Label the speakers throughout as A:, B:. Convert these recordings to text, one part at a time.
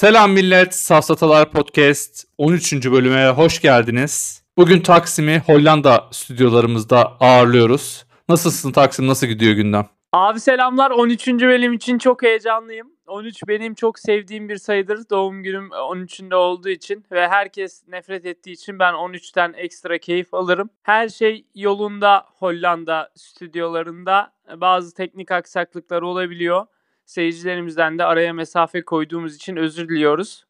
A: Selam millet, Safsatalar Podcast 13. bölüme hoş geldiniz. Bugün Taksim'i Hollanda stüdyolarımızda ağırlıyoruz. Nasılsın Taksim, nasıl gidiyor gündem?
B: Abi selamlar. 13. bölüm için çok heyecanlıyım. 13 benim çok sevdiğim bir sayıdır. Doğum günüm 13'ünde olduğu için ve herkes nefret ettiği için ben 13'ten ekstra keyif alırım. Her şey yolunda Hollanda stüdyolarında. Bazı teknik aksaklıklar olabiliyor. Seyircilerimizden de araya mesafe koyduğumuz için özür diliyoruz.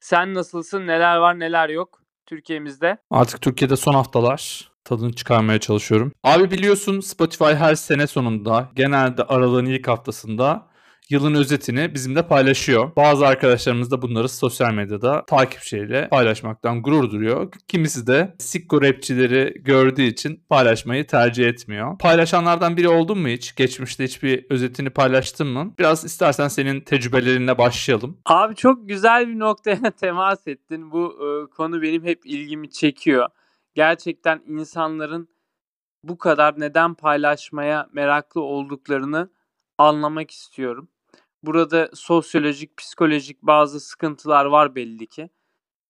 B: Sen nasılsın? Neler var neler yok Türkiye'mizde?
A: Artık Türkiye'de son haftalar tadını çıkarmaya çalışıyorum. Abi biliyorsun Spotify her sene sonunda genelde aralığın ilk haftasında yılın özetini bizimle paylaşıyor. Bazı arkadaşlarımız da bunları sosyal medyada takipçiyle paylaşmaktan gurur duyuyor. Kimisi de sikko rapçileri gördüğü için paylaşmayı tercih etmiyor. Paylaşanlardan biri oldun mu hiç? Geçmişte hiçbir özetini paylaştın mı? Biraz istersen senin tecrübelerinle başlayalım.
B: Abi çok güzel bir noktaya temas ettin. Bu e, konu benim hep ilgimi çekiyor. Gerçekten insanların bu kadar neden paylaşmaya meraklı olduklarını anlamak istiyorum. Burada sosyolojik, psikolojik bazı sıkıntılar var belli ki.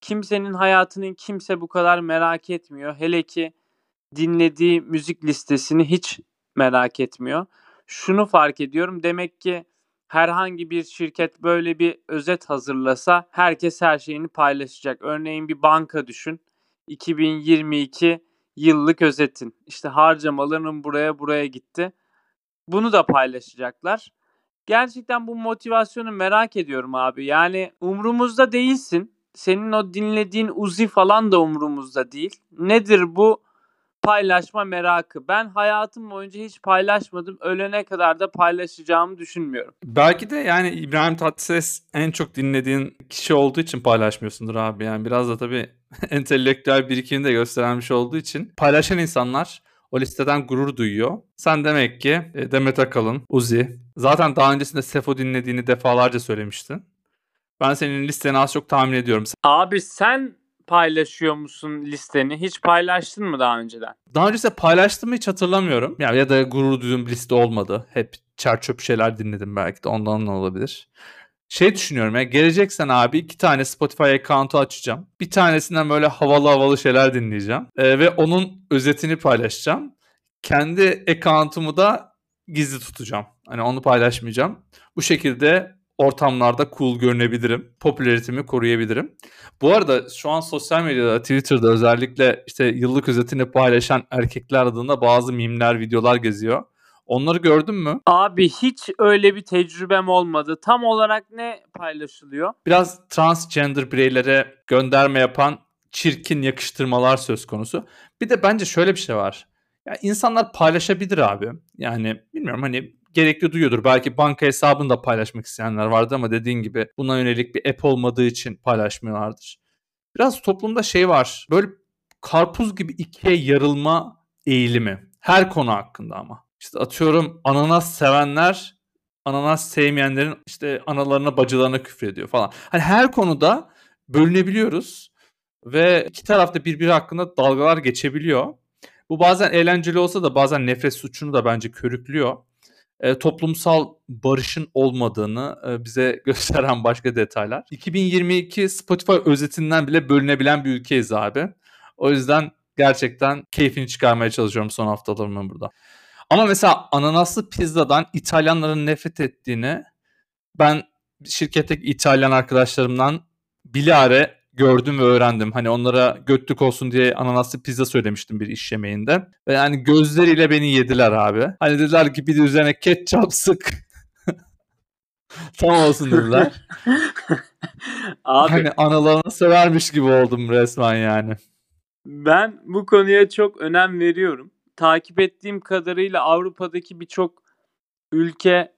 B: Kimsenin hayatını kimse bu kadar merak etmiyor. Hele ki dinlediği müzik listesini hiç merak etmiyor. Şunu fark ediyorum. Demek ki herhangi bir şirket böyle bir özet hazırlasa herkes her şeyini paylaşacak. Örneğin bir banka düşün. 2022 yıllık özetin. İşte harcamalarının buraya buraya gitti. Bunu da paylaşacaklar. Gerçekten bu motivasyonu merak ediyorum abi. Yani umrumuzda değilsin. Senin o dinlediğin Uzi falan da umrumuzda değil. Nedir bu paylaşma merakı? Ben hayatım boyunca hiç paylaşmadım. Ölene kadar da paylaşacağımı düşünmüyorum.
A: Belki de yani İbrahim Tatlıses en çok dinlediğin kişi olduğu için paylaşmıyorsundur abi. Yani biraz da tabii entelektüel birikimini de gösteren olduğu için paylaşan insanlar o listeden gurur duyuyor. Sen demek ki e, Demet Akalın, Uzi. Zaten daha öncesinde Sefo dinlediğini defalarca söylemiştin. Ben senin listeni az çok tahmin ediyorum.
B: Abi sen paylaşıyor musun listeni? Hiç paylaştın mı daha önceden?
A: Daha öncesinde paylaştım mı hiç hatırlamıyorum. Yani ya da gurur duyduğum bir liste olmadı. Hep çerçöp şeyler dinledim belki de ondan olabilir. Şey düşünüyorum ya geleceksen abi iki tane Spotify account'u açacağım. Bir tanesinden böyle havalı havalı şeyler dinleyeceğim. Ee, ve onun özetini paylaşacağım. Kendi account'umu da gizli tutacağım. Hani onu paylaşmayacağım. Bu şekilde ortamlarda cool görünebilirim. Popülaritemi koruyabilirim. Bu arada şu an sosyal medyada, Twitter'da özellikle işte yıllık özetini paylaşan erkekler adında bazı mimler, videolar geziyor. Onları gördün mü?
B: Abi hiç öyle bir tecrübem olmadı. Tam olarak ne paylaşılıyor?
A: Biraz transgender bireylere gönderme yapan çirkin yakıştırmalar söz konusu. Bir de bence şöyle bir şey var. Ya insanlar paylaşabilir abi. Yani bilmiyorum hani gerekli duyuyordur. Belki banka hesabını da paylaşmak isteyenler vardı ama dediğin gibi buna yönelik bir app olmadığı için paylaşmıyorlardır. Biraz toplumda şey var. Böyle karpuz gibi ikiye yarılma eğilimi. Her konu hakkında ama. İşte atıyorum ananas sevenler ananas sevmeyenlerin işte analarına bacılarına küfrediyor falan. Hani her konuda bölünebiliyoruz ve iki tarafta birbiri hakkında dalgalar geçebiliyor. Bu bazen eğlenceli olsa da bazen nefret suçunu da bence körüklüyor. E, toplumsal barışın olmadığını e, bize gösteren başka detaylar. 2022 Spotify özetinden bile bölünebilen bir ülkeyiz abi. O yüzden gerçekten keyfini çıkarmaya çalışıyorum son haftalarımın burada. Ama mesela ananaslı pizzadan İtalyanların nefret ettiğini ben şirketteki İtalyan arkadaşlarımdan bilare gördüm ve öğrendim. Hani onlara götlük olsun diye ananaslı pizza söylemiştim bir iş yemeğinde. Ve yani gözleriyle beni yediler abi. Hani dediler ki bir de üzerine ketçap sık. Tam olsun dediler. abi. Hani analarını severmiş gibi oldum resmen yani.
B: Ben bu konuya çok önem veriyorum takip ettiğim kadarıyla Avrupa'daki birçok ülke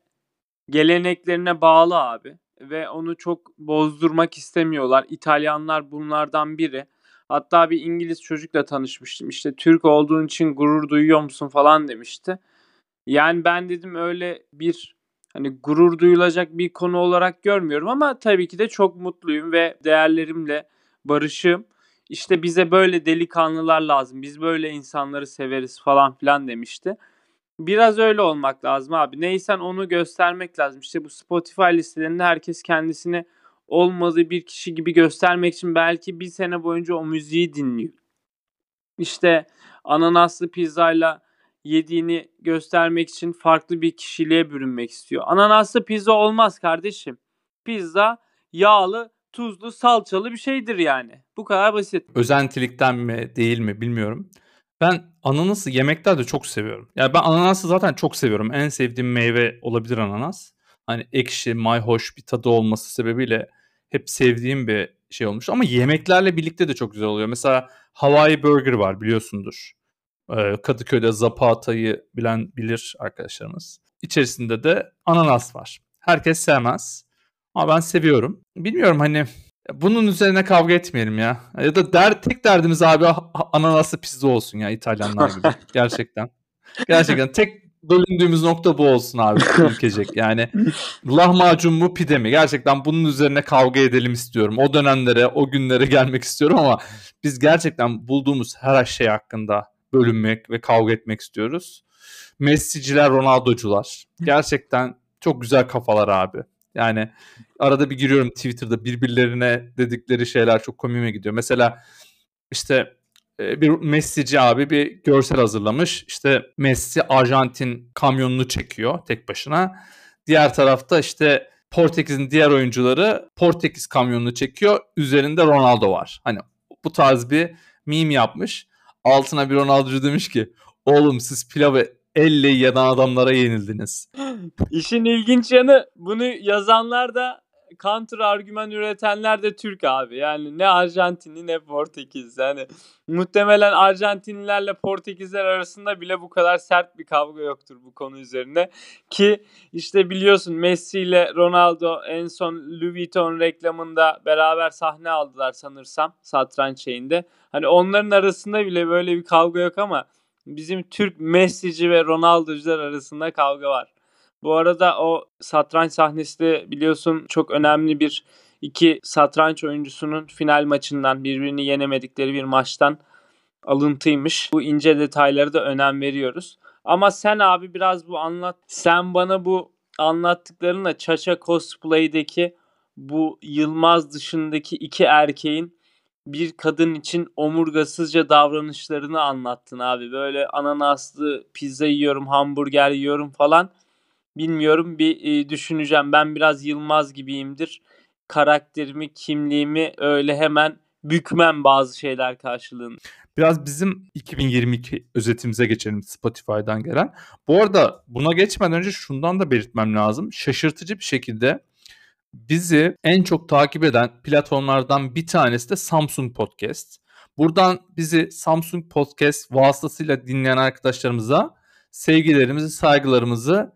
B: geleneklerine bağlı abi ve onu çok bozdurmak istemiyorlar. İtalyanlar bunlardan biri. Hatta bir İngiliz çocukla tanışmıştım. İşte Türk olduğun için gurur duyuyor musun falan demişti. Yani ben dedim öyle bir hani gurur duyulacak bir konu olarak görmüyorum ama tabii ki de çok mutluyum ve değerlerimle barışım işte bize böyle delikanlılar lazım. Biz böyle insanları severiz falan filan demişti. Biraz öyle olmak lazım abi. Neysen onu göstermek lazım. İşte bu Spotify listelerinde herkes kendisini olmadığı bir kişi gibi göstermek için belki bir sene boyunca o müziği dinliyor. İşte ananaslı pizzayla yediğini göstermek için farklı bir kişiliğe bürünmek istiyor. Ananaslı pizza olmaz kardeşim. Pizza yağlı, tuzlu, salçalı bir şeydir yani. Bu kadar basit.
A: Özentilikten mi değil mi bilmiyorum. Ben ananası yemeklerde çok seviyorum. Yani ben ananası zaten çok seviyorum. En sevdiğim meyve olabilir ananas. Hani ekşi, mayhoş bir tadı olması sebebiyle hep sevdiğim bir şey olmuş. Ama yemeklerle birlikte de çok güzel oluyor. Mesela Hawaii Burger var biliyorsundur. Kadıköy'de Zapata'yı bilen bilir arkadaşlarımız. İçerisinde de ananas var. Herkes sevmez. Ama ben seviyorum. Bilmiyorum hani bunun üzerine kavga etmeyelim ya. Ya da der, tek derdimiz abi ananaslı pizza olsun ya İtalyanlar gibi. Gerçekten. Gerçekten tek bölündüğümüz nokta bu olsun abi ülkecek. Yani lahmacun mu pide mi? Gerçekten bunun üzerine kavga edelim istiyorum. O dönemlere, o günlere gelmek istiyorum ama biz gerçekten bulduğumuz her şey hakkında bölünmek ve kavga etmek istiyoruz. Messi'ciler, Ronaldo'cular. Gerçekten çok güzel kafalar abi. Yani arada bir giriyorum Twitter'da birbirlerine dedikleri şeyler çok komiğime gidiyor. Mesela işte e, bir Messi'ci abi bir görsel hazırlamış. İşte Messi Arjantin kamyonunu çekiyor tek başına. Diğer tarafta işte Portekiz'in diğer oyuncuları Portekiz kamyonunu çekiyor. Üzerinde Ronaldo var. Hani bu tarz bir meme yapmış. Altına bir Ronaldo'cu demiş ki oğlum siz pilavı elle yiyen adamlara yenildiniz.
B: İşin ilginç yanı bunu yazanlar da counter argüman üretenler de Türk abi. Yani ne Arjantinli ne Portekiz. Yani muhtemelen Arjantinlilerle Portekizler arasında bile bu kadar sert bir kavga yoktur bu konu üzerine. Ki işte biliyorsun Messi ile Ronaldo en son Louis Vuitton reklamında beraber sahne aldılar sanırsam satranç şeyinde. Hani onların arasında bile böyle bir kavga yok ama bizim Türk Messi'ci ve Ronaldo'cular arasında kavga var. Bu arada o satranç sahnesi de biliyorsun çok önemli bir iki satranç oyuncusunun final maçından birbirini yenemedikleri bir maçtan alıntıymış. Bu ince detayları da önem veriyoruz. Ama sen abi biraz bu anlat. Sen bana bu anlattıklarınla Çaça Cosplay'deki bu Yılmaz dışındaki iki erkeğin bir kadın için omurgasızca davranışlarını anlattın abi. Böyle ananaslı pizza yiyorum, hamburger yiyorum falan. Bilmiyorum bir e, düşüneceğim. Ben biraz Yılmaz gibiyimdir. Karakterimi, kimliğimi öyle hemen bükmem bazı şeyler karşılığında.
A: Biraz bizim 2022 özetimize geçelim Spotify'dan gelen. Bu arada buna geçmeden önce şundan da belirtmem lazım. Şaşırtıcı bir şekilde bizi en çok takip eden platformlardan bir tanesi de Samsung Podcast. Buradan bizi Samsung Podcast vasıtasıyla dinleyen arkadaşlarımıza sevgilerimizi, saygılarımızı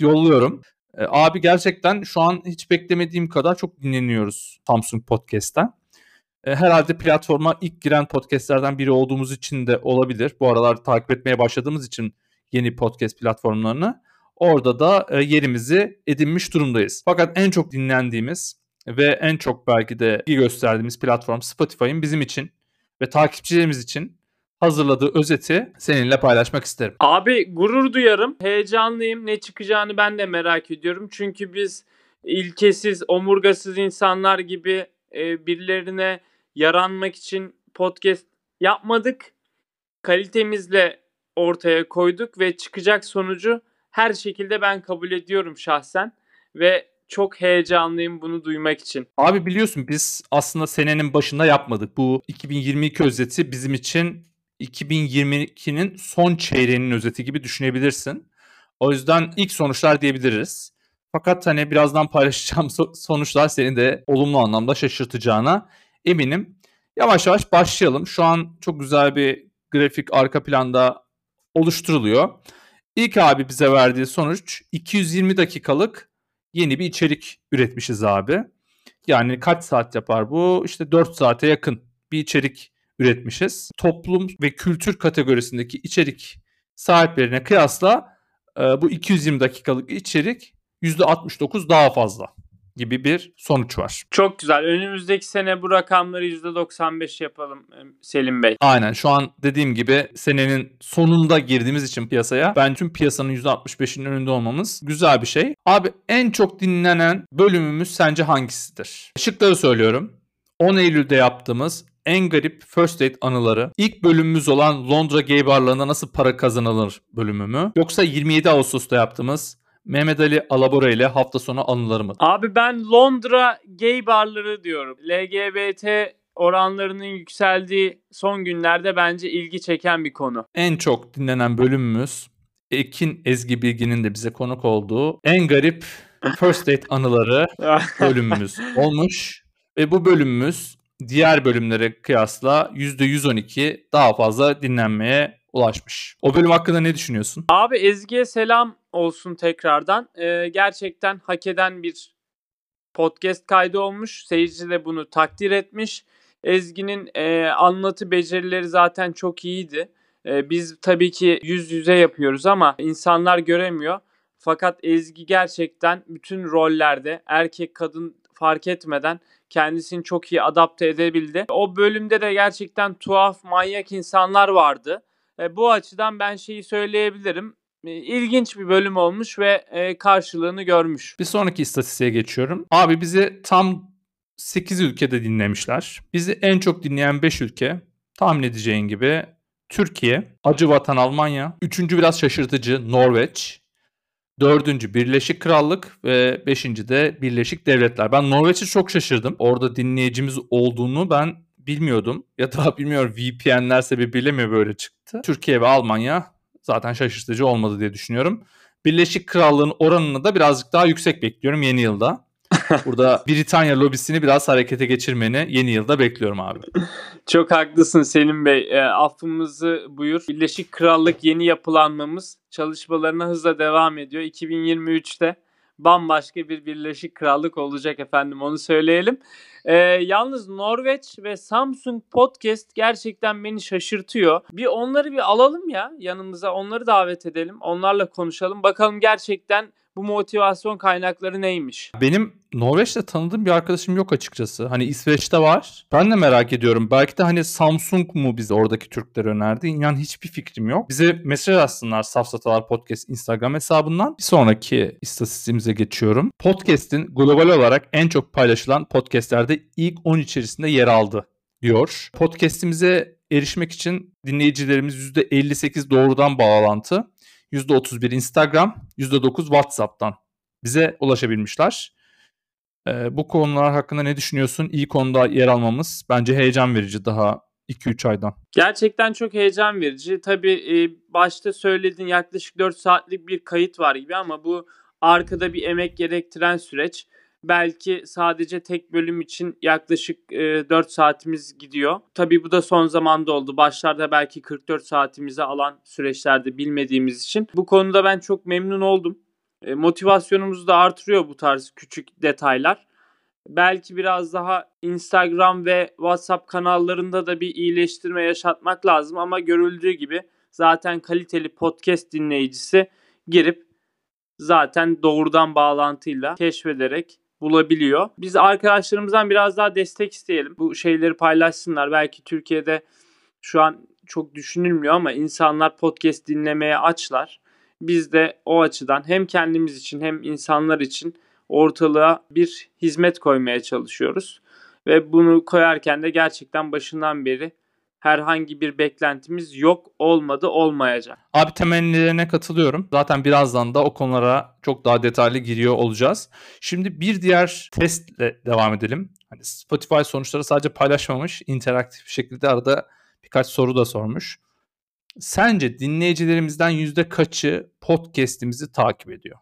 A: yolluyorum. E, abi gerçekten şu an hiç beklemediğim kadar çok dinleniyoruz Samsung Podcast'ten. E, herhalde platforma ilk giren podcastlerden biri olduğumuz için de olabilir. Bu aralar takip etmeye başladığımız için yeni podcast platformlarını. Orada da e, yerimizi edinmiş durumdayız. Fakat en çok dinlendiğimiz ve en çok belki de ilgi gösterdiğimiz platform Spotify'ın bizim için ve takipçilerimiz için hazırladığı özeti seninle paylaşmak isterim.
B: Abi gurur duyarım. Heyecanlıyım. Ne çıkacağını ben de merak ediyorum. Çünkü biz ilkesiz, omurgasız insanlar gibi e, birilerine yaranmak için podcast yapmadık. Kalitemizle ortaya koyduk ve çıkacak sonucu her şekilde ben kabul ediyorum şahsen ve çok heyecanlıyım bunu duymak için.
A: Abi biliyorsun biz aslında senenin başında yapmadık. Bu 2022 özeti bizim için 2022'nin son çeyreğinin özeti gibi düşünebilirsin. O yüzden ilk sonuçlar diyebiliriz. Fakat hani birazdan paylaşacağım sonuçlar seni de olumlu anlamda şaşırtacağına eminim. Yavaş yavaş başlayalım. Şu an çok güzel bir grafik arka planda oluşturuluyor. İlk abi bize verdiği sonuç 220 dakikalık yeni bir içerik üretmişiz abi. Yani kaç saat yapar bu? İşte 4 saate yakın bir içerik üretmişiz. Toplum ve kültür kategorisindeki içerik sahiplerine kıyasla e, bu 220 dakikalık içerik %69 daha fazla. Gibi bir sonuç var.
B: Çok güzel. Önümüzdeki sene bu rakamları %95 yapalım e, Selim Bey.
A: Aynen. Şu an dediğim gibi senenin sonunda girdiğimiz için piyasaya ben tüm piyasanın %65'inin önünde olmamız güzel bir şey. Abi en çok dinlenen bölümümüz sence hangisidir? Şıkları söylüyorum. 10 Eylül'de yaptığımız en garip first date anıları. İlk bölümümüz olan Londra gay barlarında nasıl para kazanılır bölümü mü? Yoksa 27 Ağustos'ta yaptığımız Mehmet Ali Alabora ile hafta sonu anıları mı?
B: Abi ben Londra gay barları diyorum. LGBT oranlarının yükseldiği son günlerde bence ilgi çeken bir konu.
A: En çok dinlenen bölümümüz Ekin Ezgi Bilgin'in de bize konuk olduğu en garip first date anıları bölümümüz olmuş. Ve bu bölümümüz diğer bölümlere kıyasla %112 daha fazla dinlenmeye ulaşmış. O bölüm hakkında ne düşünüyorsun?
B: Abi Ezgi'ye selam olsun tekrardan. Ee, gerçekten hak eden bir podcast kaydı olmuş. Seyirci de bunu takdir etmiş. Ezgi'nin e, anlatı becerileri zaten çok iyiydi. E, biz tabii ki yüz yüze yapıyoruz ama insanlar göremiyor. Fakat Ezgi gerçekten bütün rollerde erkek kadın fark etmeden kendisini çok iyi adapte edebildi. O bölümde de gerçekten tuhaf, manyak insanlar vardı. E, bu açıdan ben şeyi söyleyebilirim. E, ilginç bir bölüm olmuş ve e, karşılığını görmüş.
A: Bir sonraki istatistiğe geçiyorum. Abi bizi tam 8 ülkede dinlemişler. Bizi en çok dinleyen 5 ülke tahmin edeceğin gibi Türkiye, Acı Vatan Almanya, üçüncü biraz şaşırtıcı Norveç, Dördüncü Birleşik Krallık ve beşinci de Birleşik Devletler. Ben Norveç'e çok şaşırdım. Orada dinleyicimiz olduğunu ben bilmiyordum. Ya da bilmiyorum VPN'ler sebebiyle mi böyle çıktı. Türkiye ve Almanya zaten şaşırtıcı olmadı diye düşünüyorum. Birleşik Krallığın oranını da birazcık daha yüksek bekliyorum yeni yılda. Burada Britanya lobisini biraz harekete geçirmeni yeni yılda bekliyorum abi.
B: Çok haklısın Selim Bey. E, affımızı buyur. Birleşik Krallık yeni yapılanmamız çalışmalarına hızla devam ediyor. 2023'te bambaşka bir Birleşik Krallık olacak efendim onu söyleyelim. Ee, yalnız Norveç ve Samsung Podcast gerçekten beni şaşırtıyor. Bir onları bir alalım ya yanımıza onları davet edelim. Onlarla konuşalım. Bakalım gerçekten bu motivasyon kaynakları neymiş?
A: Benim Norveç'te tanıdığım bir arkadaşım yok açıkçası. Hani İsveç'te var. Ben de merak ediyorum. Belki de hani Samsung mu bize oradaki Türkler önerdi? Yani hiçbir fikrim yok. Bize mesaj atsınlar Safsatalar Podcast Instagram hesabından. Bir sonraki istatistiğimize geçiyorum. Podcast'in global olarak en çok paylaşılan podcastlerde ilk 10 içerisinde yer aldı diyor. Podcast'imize erişmek için dinleyicilerimiz %58 doğrudan bağlantı, %31 Instagram, %9 WhatsApp'tan bize ulaşabilmişler. Ee, bu konular hakkında ne düşünüyorsun? İyi konuda yer almamız bence heyecan verici daha 2-3 aydan.
B: Gerçekten çok heyecan verici. Tabii e, başta söylediğin yaklaşık 4 saatlik bir kayıt var gibi ama bu arkada bir emek gerektiren süreç. Belki sadece tek bölüm için yaklaşık e, 4 saatimiz gidiyor. Tabii bu da son zamanda oldu. Başlarda belki 44 saatimizi alan süreçlerde bilmediğimiz için. Bu konuda ben çok memnun oldum. E, motivasyonumuzu da artırıyor bu tarz küçük detaylar. Belki biraz daha Instagram ve WhatsApp kanallarında da bir iyileştirme yaşatmak lazım ama görüldüğü gibi zaten kaliteli podcast dinleyicisi girip zaten doğrudan bağlantıyla keşfederek bulabiliyor. Biz arkadaşlarımızdan biraz daha destek isteyelim. Bu şeyleri paylaşsınlar. Belki Türkiye'de şu an çok düşünülmüyor ama insanlar podcast dinlemeye açlar. Biz de o açıdan hem kendimiz için hem insanlar için ortalığa bir hizmet koymaya çalışıyoruz. Ve bunu koyarken de gerçekten başından beri herhangi bir beklentimiz yok olmadı olmayacak.
A: Abi temennilerine katılıyorum. Zaten birazdan da o konulara çok daha detaylı giriyor olacağız. Şimdi bir diğer testle devam edelim. Hani Spotify sonuçları sadece paylaşmamış, interaktif bir şekilde arada birkaç soru da sormuş. Sence dinleyicilerimizden yüzde kaçı podcast'imizi takip ediyor?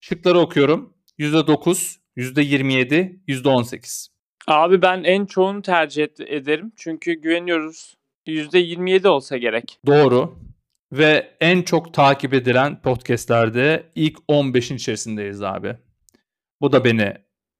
A: Şıkları okuyorum. Yüzde dokuz, yüzde yirmi yedi, yüzde on sekiz.
B: Abi ben en çoğunu tercih ederim. Çünkü güveniyoruz. Yüzde yirmi yedi olsa gerek.
A: Doğru. Ve en çok takip edilen podcastlerde ilk 15'in içerisindeyiz abi. Bu da beni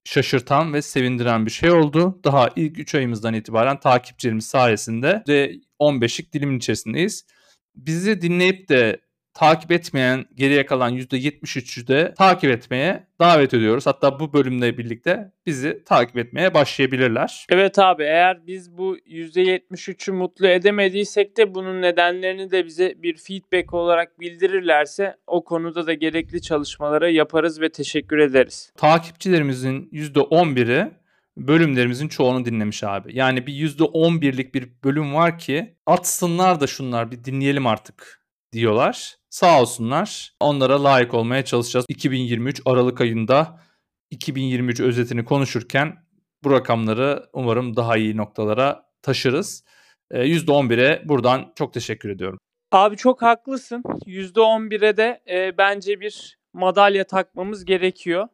A: şaşırtan ve sevindiren bir şey oldu. Daha ilk 3 ayımızdan itibaren takipçilerimiz sayesinde de 15'lik dilimin içerisindeyiz bizi dinleyip de takip etmeyen geriye kalan %73'ü de takip etmeye davet ediyoruz. Hatta bu bölümle birlikte bizi takip etmeye başlayabilirler.
B: Evet abi eğer biz bu %73'ü mutlu edemediysek de bunun nedenlerini de bize bir feedback olarak bildirirlerse o konuda da gerekli çalışmaları yaparız ve teşekkür ederiz.
A: Takipçilerimizin %11'i bölümlerimizin çoğunu dinlemiş abi. Yani bir %11'lik bir bölüm var ki atsınlar da şunlar bir dinleyelim artık diyorlar. Sağ olsunlar. Onlara layık olmaya çalışacağız. 2023 Aralık ayında 2023 özetini konuşurken bu rakamları umarım daha iyi noktalara taşırız. %11'e buradan çok teşekkür ediyorum.
B: Abi çok haklısın. %11'e de e, bence bir madalya takmamız gerekiyor.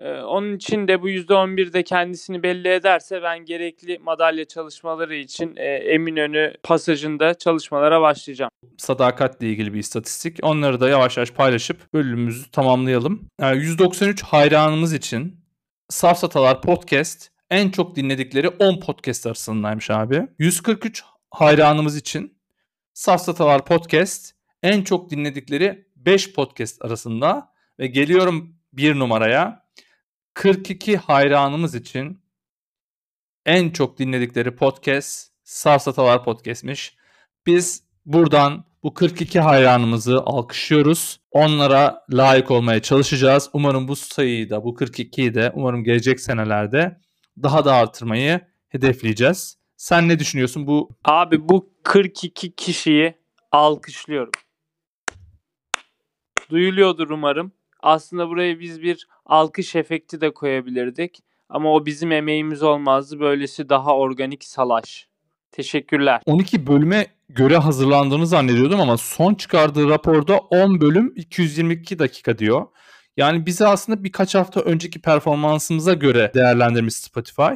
B: Ee, onun için de bu %11'de kendisini belli ederse ben gerekli madalya çalışmaları için e, Eminönü pasajında çalışmalara başlayacağım.
A: Sadakatle ilgili bir istatistik. Onları da yavaş yavaş paylaşıp bölümümüzü tamamlayalım. Yani 193 hayranımız için Safsatalar Podcast en çok dinledikleri 10 podcast arasındaymış abi. 143 hayranımız için Safsatalar Podcast en çok dinledikleri 5 podcast arasında ve geliyorum bir numaraya 42 hayranımız için en çok dinledikleri podcast Sarsatalar Podcast'miş. Biz buradan bu 42 hayranımızı alkışlıyoruz. Onlara layık olmaya çalışacağız. Umarım bu sayıyı da bu 42'yi de umarım gelecek senelerde daha da artırmayı hedefleyeceğiz. Sen ne düşünüyorsun bu?
B: Abi bu 42 kişiyi alkışlıyorum. Duyuluyordur umarım. Aslında buraya biz bir alkış efekti de koyabilirdik. Ama o bizim emeğimiz olmazdı. Böylesi daha organik salaş. Teşekkürler.
A: 12 bölüme göre hazırlandığını zannediyordum ama son çıkardığı raporda 10 bölüm 222 dakika diyor. Yani bizi aslında birkaç hafta önceki performansımıza göre değerlendirmiş Spotify.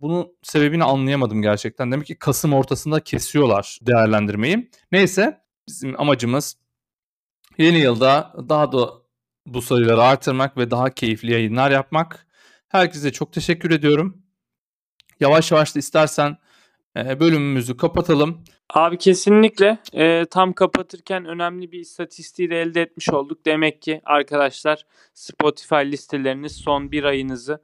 A: Bunun sebebini anlayamadım gerçekten. Demek ki Kasım ortasında kesiyorlar değerlendirmeyi. Neyse bizim amacımız yeni yılda daha da bu sayıları artırmak ve daha keyifli yayınlar yapmak. Herkese çok teşekkür ediyorum. Yavaş yavaş da istersen e, bölümümüzü kapatalım.
B: Abi kesinlikle e, tam kapatırken önemli bir istatistiği de elde etmiş olduk. Demek ki arkadaşlar Spotify listeleriniz son bir ayınızı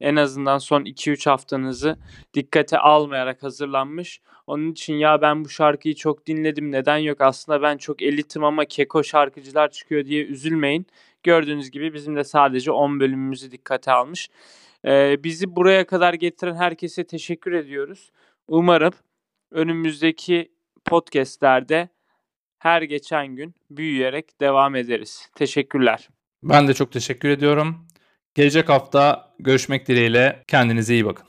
B: en azından son 2-3 haftanızı dikkate almayarak hazırlanmış. Onun için ya ben bu şarkıyı çok dinledim neden yok aslında ben çok elitim ama keko şarkıcılar çıkıyor diye üzülmeyin. Gördüğünüz gibi bizim de sadece 10 bölümümüzü dikkate almış. Ee, bizi buraya kadar getiren herkese teşekkür ediyoruz. Umarım önümüzdeki podcastlerde her geçen gün büyüyerek devam ederiz. Teşekkürler.
A: Ben de çok teşekkür ediyorum. Gelecek hafta görüşmek dileğiyle kendinize iyi bakın.